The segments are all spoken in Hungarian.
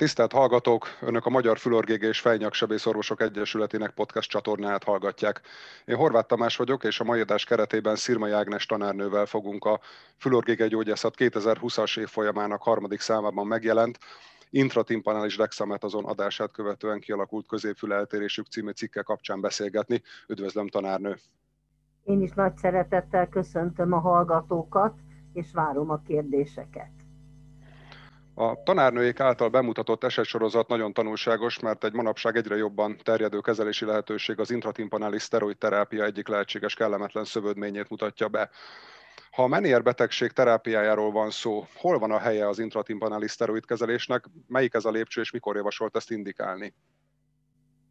Tisztelt hallgatók, Önök a Magyar Fülorgége és Fejnyaksebészorvosok Egyesületének podcast csatornáját hallgatják. Én Horváth Tamás vagyok, és a mai adás keretében Szirmai Ágnes tanárnővel fogunk a Fülorgége gyógyászat 2020-as év folyamának harmadik számában megjelent intratimpanális dexametazon adását követően kialakult középfüleltérésük című cikke kapcsán beszélgetni. Üdvözlöm, tanárnő! Én is nagy szeretettel köszöntöm a hallgatókat, és várom a kérdéseket. A tanárnőik által bemutatott esetsorozat nagyon tanulságos, mert egy manapság egyre jobban terjedő kezelési lehetőség az intratimpanális szteroid terápia egyik lehetséges kellemetlen szövődményét mutatja be. Ha a Menier betegség terápiájáról van szó, hol van a helye az intratimpanális szteroid kezelésnek, melyik ez a lépcső, és mikor javasolt ezt indikálni?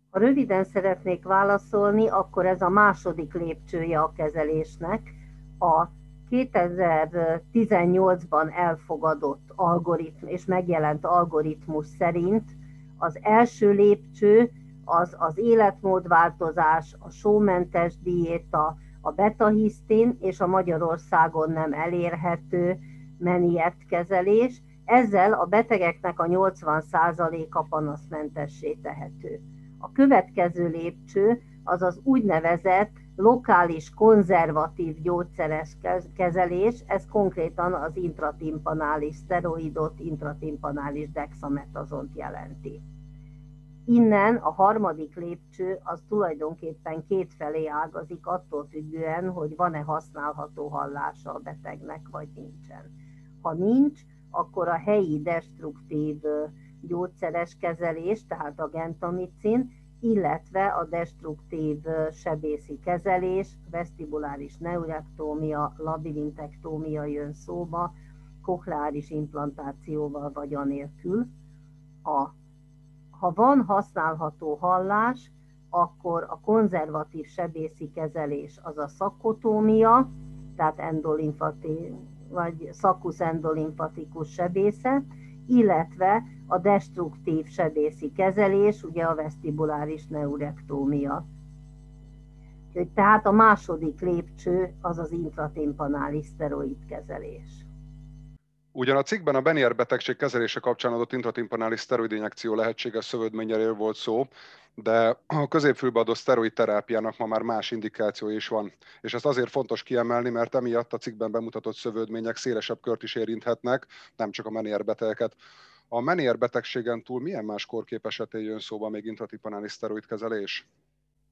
Ha röviden szeretnék válaszolni, akkor ez a második lépcsője a kezelésnek. A 2018-ban elfogadott algoritmus és megjelent algoritmus szerint az első lépcső az az életmódváltozás, a sómentes diéta, a betahisztin és a Magyarországon nem elérhető meniet kezelés. Ezzel a betegeknek a 80%-a panaszmentessé tehető. A következő lépcső az az úgynevezett lokális konzervatív gyógyszeres kezelés, ez konkrétan az intratimpanális szteroidot, intratimpanális dexametazont jelenti. Innen a harmadik lépcső az tulajdonképpen kétfelé ágazik attól függően, hogy van-e használható hallása a betegnek, vagy nincsen. Ha nincs, akkor a helyi destruktív gyógyszeres kezelés, tehát a gentamicin, illetve a destruktív sebészi kezelés, vestibuláris neurektómia, labirintektómia jön szóba, kokleáris implantációval vagy anélkül. A, ha van használható hallás, akkor a konzervatív sebészi kezelés az a szakotómia, tehát endolimfati, vagy szakusz endolimfatikus sebészet, illetve a destruktív sebészi kezelés, ugye a vestibuláris neurektómia. Úgyhogy tehát a második lépcső az az intratimpanális szteroid kezelés. Ugyan a cikkben a Benier betegség kezelése kapcsán adott intratimpanális szteroid injekció lehetséges szövődményéről volt szó, de a középfülbe adott szteroid terápiának ma már más indikáció is van. És ezt azért fontos kiemelni, mert emiatt a cikkben bemutatott szövődmények szélesebb kört is érinthetnek, nem csak a Menier betegeket. A Menier betegségen túl milyen más korkép esetén jön szóba még intratipanális szteroid kezelés?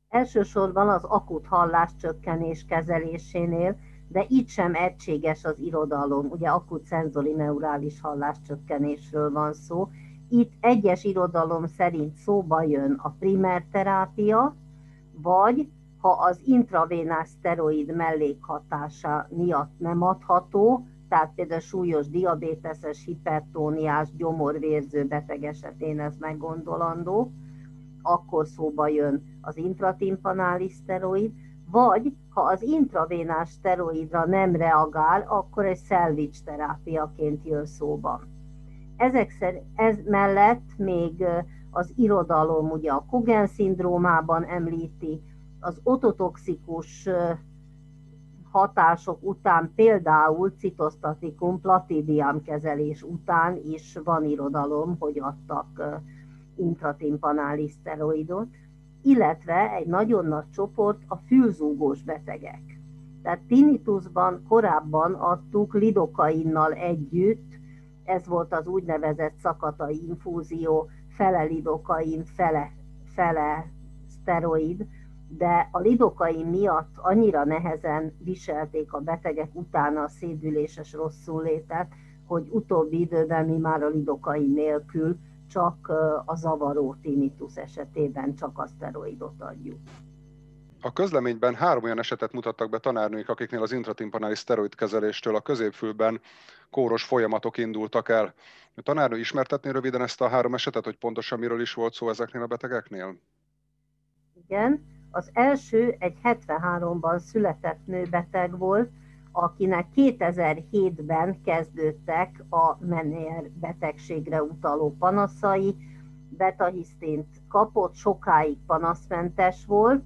Elsősorban az akut halláscsökkenés kezelésénél, de itt sem egységes az irodalom. Ugye akut szenzori neurális halláscsökkenésről van szó. Itt egyes irodalom szerint szóba jön a primer terápia, vagy ha az intravénás szteroid mellékhatása miatt nem adható, tehát például súlyos diabéteses, hipertóniás, gyomorvérző beteg esetén ez meggondolandó, akkor szóba jön az intratimpanális szteroid, vagy ha az intravénás szteroidra nem reagál, akkor egy szelvics terápiaként jön szóba. Ezek szerint, ez mellett még az irodalom ugye a Kogen szindrómában említi, az ototoxikus hatások után, például citosztatikum, platidium kezelés után is van irodalom, hogy adtak intratimpanális szteroidot, illetve egy nagyon nagy csoport a fülzúgós betegek. Tehát tinnitusban korábban adtuk lidokainnal együtt, ez volt az úgynevezett szakatai infúzió, fele lidokain, fele, fele szteroid, de a lidokain miatt annyira nehezen viselték a betegek utána a szédüléses rosszullétet, hogy utóbbi időben mi már a lidokain nélkül csak a zavaró tinnitus esetében csak a szteroidot adjuk. A közleményben három olyan esetet mutattak be tanárnők, akiknél az intratimpanális szteroid kezeléstől a középfülben kóros folyamatok indultak el. A tanárnő ismertetné röviden ezt a három esetet, hogy pontosan miről is volt szó ezeknél a betegeknél? Igen, az első egy 73-ban született nőbeteg volt, akinek 2007-ben kezdődtek a Menier betegségre utaló panaszai, betahisztént kapott, sokáig panaszmentes volt,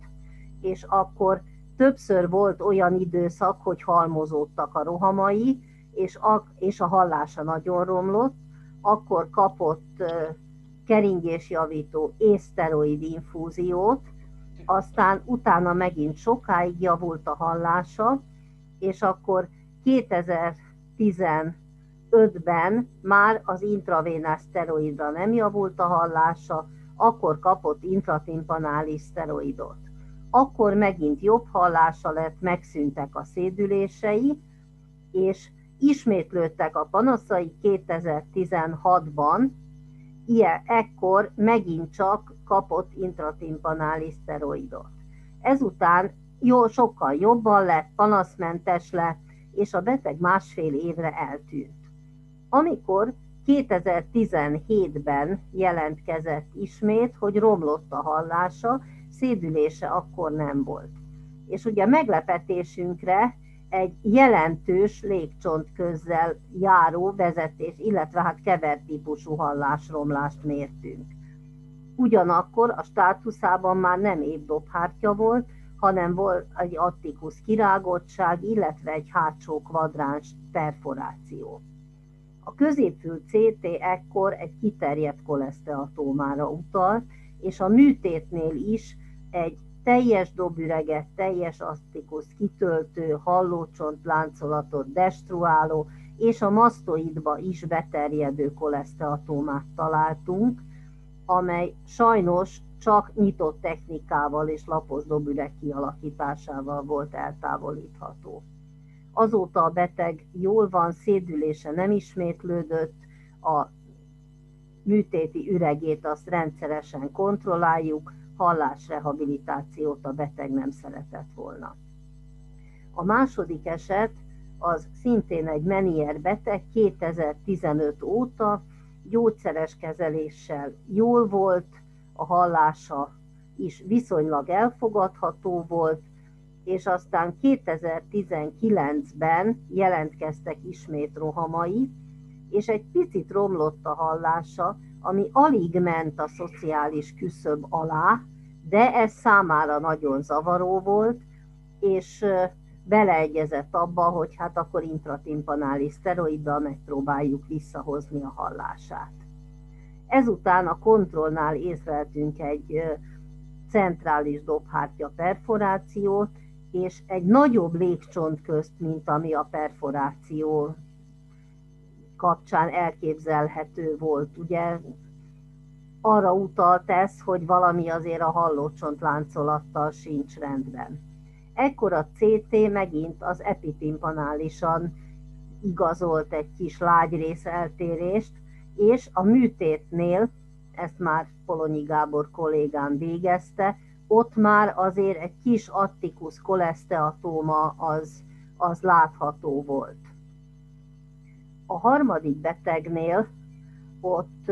és akkor többször volt olyan időszak, hogy halmozódtak a rohamai, és a, és a hallása nagyon romlott, akkor kapott keringésjavító és infúziót, aztán utána megint sokáig javult a hallása, és akkor 2015-ben már az intravénás szteroidra nem javult a hallása, akkor kapott intratimpanális szteroidot. Akkor megint jobb hallása lett, megszűntek a szédülései, és ismétlődtek a panaszai 2016-ban, ilyen, ekkor megint csak kapott intratimpanális szteroidot. Ezután jó, sokkal jobban lett, panaszmentes lett, és a beteg másfél évre eltűnt. Amikor 2017-ben jelentkezett ismét, hogy romlott a hallása, szédülése akkor nem volt. És ugye meglepetésünkre egy jelentős légcsontközzel járó vezetés, illetve hát kevert típusú hallásromlást mértünk. Ugyanakkor a státuszában már nem évdobhártya volt, hanem volt egy attikus kirágottság, illetve egy hátsó kvadráns perforáció. A középfül CT ekkor egy kiterjedt koleszteatómára utalt, és a műtétnél is egy teljes dobüreget, teljes asztikus kitöltő, hallócsont láncolatot destruáló és a masztoidba is beterjedő koleszteatómát találtunk, amely sajnos csak nyitott technikával és lapos dobüreg kialakításával volt eltávolítható. Azóta a beteg jól van, szédülése nem ismétlődött, a műtéti üregét azt rendszeresen kontrolláljuk, hallásrehabilitációt a beteg nem szeretett volna. A második eset az szintén egy Menier beteg 2015 óta gyógyszeres kezeléssel jól volt, a hallása is viszonylag elfogadható volt, és aztán 2019-ben jelentkeztek ismét rohamai, és egy picit romlott a hallása, ami alig ment a szociális küszöb alá, de ez számára nagyon zavaró volt, és beleegyezett abba, hogy hát akkor intratimpanális szteroiddal megpróbáljuk visszahozni a hallását. Ezután a kontrollnál észleltünk egy centrális dobhártya perforációt, és egy nagyobb légcsont közt, mint ami a perforáció kapcsán elképzelhető volt. Ugye arra utalt ez, hogy valami azért a hallócsont láncolattal sincs rendben. Ekkor a CT megint az epitimpanálisan igazolt egy kis lágyrész eltérést, és a műtétnél, ezt már Polonyi Gábor kollégám végezte, ott már azért egy kis attikus koleszteatóma az, az látható volt. A harmadik betegnél ott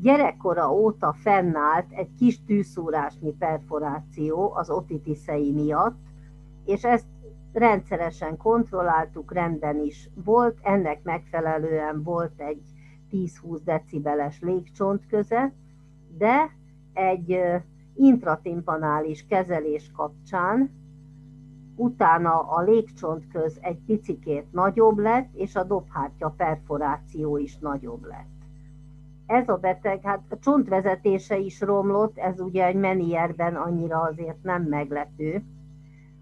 gyerekkora óta fennállt egy kis tűszúrásnyi perforáció az otitiszei miatt, és ezt rendszeresen kontrolláltuk, rendben is volt, ennek megfelelően volt egy 10-20 decibeles légcsont köze, de egy intratimpanális kezelés kapcsán utána a légcsontköz egy picikét nagyobb lett, és a dobhártya perforáció is nagyobb lett. Ez a beteg, hát a csontvezetése is romlott, ez ugye egy menierben annyira azért nem meglepő,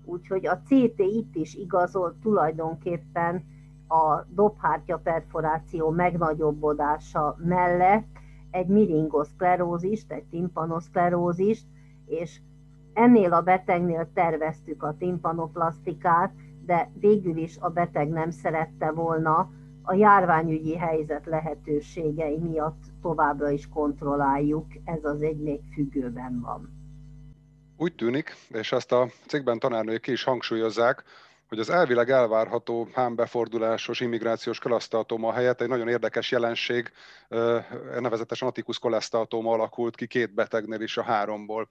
úgyhogy a CT itt is igazolt tulajdonképpen a dobhártya perforáció megnagyobbodása mellett egy miringoszklerózist, egy timpanoszklerózist, és ennél a betegnél terveztük a timpanoplasztikát, de végül is a beteg nem szerette volna, a járványügyi helyzet lehetőségei miatt továbbra is kontrolláljuk, ez az egy még függőben van. Úgy tűnik, és ezt a cikkben tanárnők ki is hangsúlyozzák, hogy az elvileg elvárható hámbefordulásos immigrációs koleszteatoma helyett egy nagyon érdekes jelenség, nevezetesen atikus koleszteatoma alakult ki két betegnél is a háromból.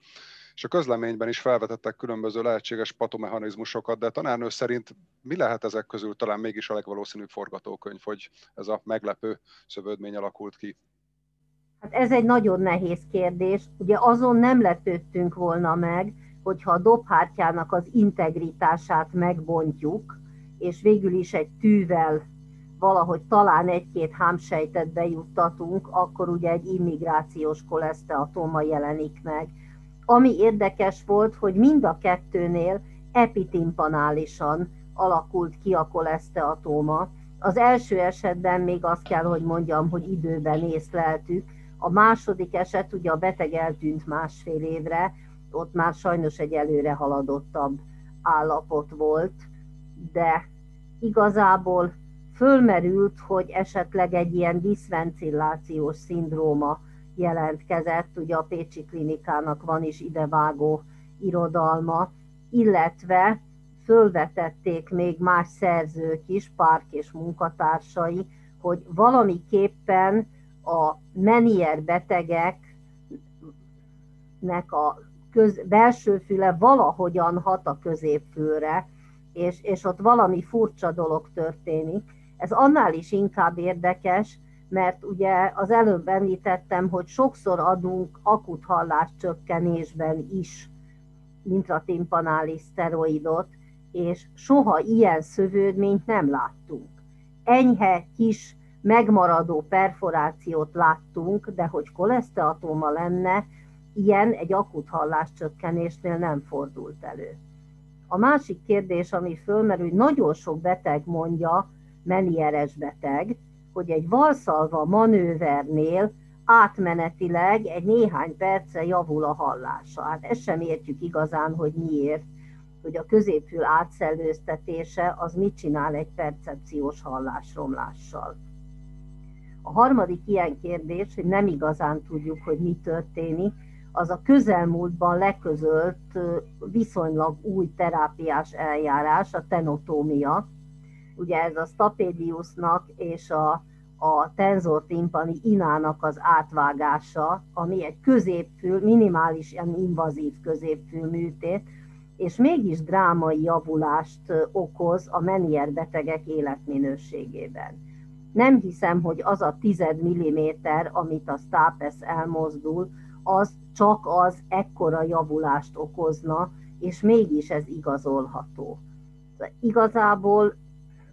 És a közleményben is felvetettek különböző lehetséges patomechanizmusokat, de tanárnő szerint mi lehet ezek közül talán mégis a legvalószínűbb forgatókönyv, hogy ez a meglepő szövődmény alakult ki? Hát ez egy nagyon nehéz kérdés. Ugye azon nem lepődtünk volna meg, hogyha a dobhártyának az integritását megbontjuk, és végül is egy tűvel valahogy talán egy-két hámsejtet bejuttatunk, akkor ugye egy immigrációs koleszteatoma jelenik meg. Ami érdekes volt, hogy mind a kettőnél epitimpanálisan alakult ki a koleszteatóma. Az első esetben még azt kell, hogy mondjam, hogy időben észleltük. A második eset ugye a beteg eltűnt másfél évre, ott már sajnos egy előre haladottabb állapot volt, de igazából fölmerült, hogy esetleg egy ilyen diszvencillációs szindróma jelentkezett, ugye a Pécsi klinikának van is idevágó irodalma, illetve fölvetették még más szerzők is, párk és munkatársai, hogy valamiképpen a Menier betegeknek a köz, belső füle valahogyan hat a középfülre, és, és ott valami furcsa dolog történik. Ez annál is inkább érdekes, mert ugye az előbb említettem, hogy sokszor adunk akut halláscsökkenésben is intratimpanális szteroidot, és soha ilyen szövődményt nem láttunk. Enyhe, kis, megmaradó perforációt láttunk, de hogy koleszteatóma lenne, ilyen egy akut halláscsökkenésnél nem fordult elő. A másik kérdés, ami fölmerül, hogy nagyon sok beteg mondja, menieres beteg, hogy egy valszalva manővernél átmenetileg egy néhány perce javul a hallása. Hát ezt sem értjük igazán, hogy miért, hogy a középfül átszellőztetése az mit csinál egy percepciós hallásromlással. A harmadik ilyen kérdés, hogy nem igazán tudjuk, hogy mi történik, az a közelmúltban leközölt viszonylag új terápiás eljárás, a tenotómia. Ugye ez a Stapediusnak és a, a tenzortimpani inának az átvágása, ami egy középfül, minimális invazív középfül műtét, és mégis drámai javulást okoz a Menier betegek életminőségében. Nem hiszem, hogy az a tized milliméter, amit a Stapes elmozdul, az csak az ekkora javulást okozna, és mégis ez igazolható. Igazából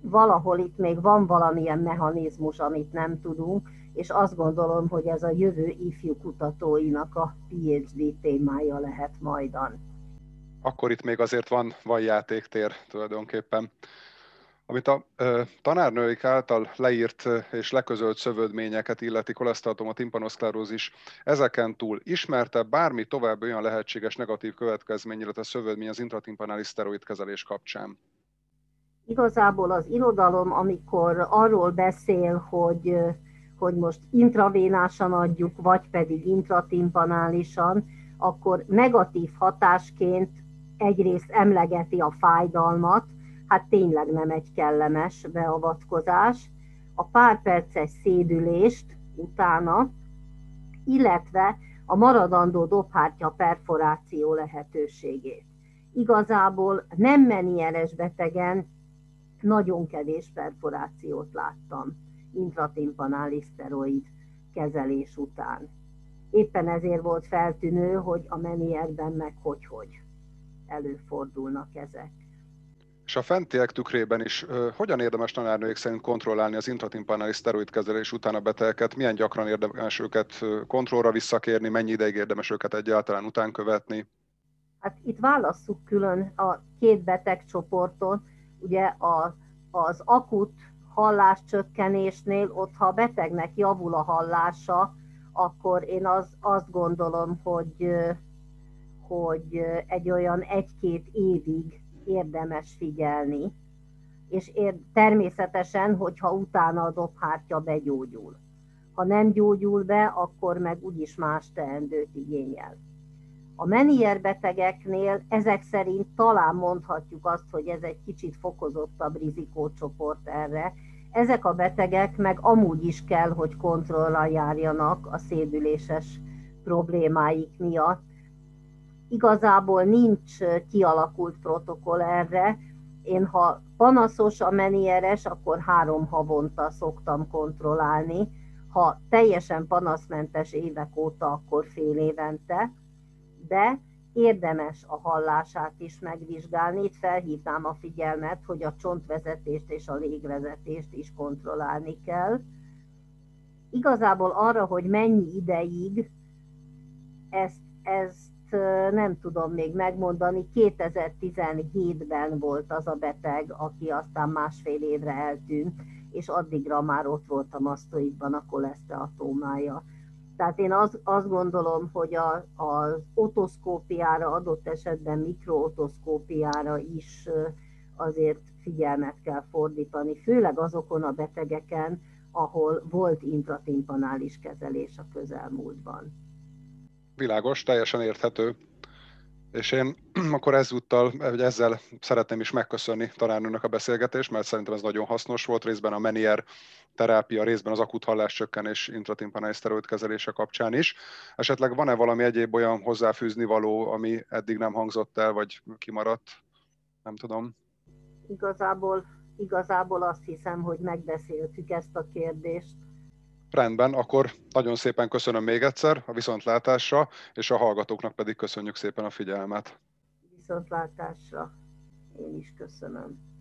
valahol itt még van valamilyen mechanizmus, amit nem tudunk, és azt gondolom, hogy ez a jövő ifjú kutatóinak a PhD témája lehet majdan. Akkor itt még azért van, van játéktér tulajdonképpen. Amit a ö, tanárnőik által leírt és leközölt szövődményeket illeti koleszteratoma timpanoszklerózis, ezeken túl ismerte bármi tovább olyan lehetséges negatív következmény, illetve szövődmény az intratimpanális szteroid kezelés kapcsán? Igazából az irodalom, amikor arról beszél, hogy, hogy most intravénásan adjuk, vagy pedig intratimpanálisan, akkor negatív hatásként egyrészt emlegeti a fájdalmat, hát tényleg nem egy kellemes beavatkozás, a pár perces szédülést utána, illetve a maradandó dobhártya perforáció lehetőségét. Igazából nem menieres betegen nagyon kevés perforációt láttam intratimpanális szteroid kezelés után. Éppen ezért volt feltűnő, hogy a menierben meg hogy-hogy előfordulnak ezek. És a fentiek tükrében is hogyan érdemes tanárnőik szerint kontrollálni az intratimpanális szteroid kezelés után a betegeket? Milyen gyakran érdemes őket kontrollra visszakérni, mennyi ideig érdemes őket egyáltalán után követni? Hát itt válasszuk külön a két betegcsoportot. Ugye a, az akut halláscsökkenésnél, ott ha a betegnek javul a hallása, akkor én az, azt gondolom, hogy, hogy egy olyan egy-két évig érdemes figyelni, és ér, természetesen, hogyha utána a dobhártya begyógyul. Ha nem gyógyul be, akkor meg úgyis más teendőt igényel. A Menier betegeknél ezek szerint talán mondhatjuk azt, hogy ez egy kicsit fokozottabb rizikócsoport erre. Ezek a betegek meg amúgy is kell, hogy kontrollal járjanak a szédüléses problémáik miatt, igazából nincs kialakult protokoll erre. Én ha panaszos a menieres, akkor három havonta szoktam kontrollálni. Ha teljesen panaszmentes évek óta, akkor fél évente. De érdemes a hallását is megvizsgálni. Itt felhívnám a figyelmet, hogy a csontvezetést és a légvezetést is kontrollálni kell. Igazából arra, hogy mennyi ideig, ezt, ezt nem tudom még megmondani. 2017-ben volt az a beteg, aki aztán másfél évre eltűnt, és addigra már ott volt a masztoidban a koleszteatómája. Tehát én az, azt gondolom, hogy a, az otoszkópiára, adott esetben mikrootoszkópiára is azért figyelmet kell fordítani, főleg azokon a betegeken, ahol volt intratimpanális kezelés a közelmúltban. Világos, teljesen érthető. És én akkor ezúttal, vagy ezzel szeretném is megköszönni tanárnőnek a beszélgetést, mert szerintem ez nagyon hasznos volt, részben a Menier terápia, részben az akut halláscsökkenés intratimpanális szteroid kezelése kapcsán is. Esetleg van-e valami egyéb olyan hozzáfűzni való, ami eddig nem hangzott el, vagy kimaradt? Nem tudom. Igazából, igazából azt hiszem, hogy megbeszéltük ezt a kérdést. Rendben, akkor nagyon szépen köszönöm még egyszer a viszontlátásra, és a hallgatóknak pedig köszönjük szépen a figyelmet. Viszontlátásra. Én is köszönöm.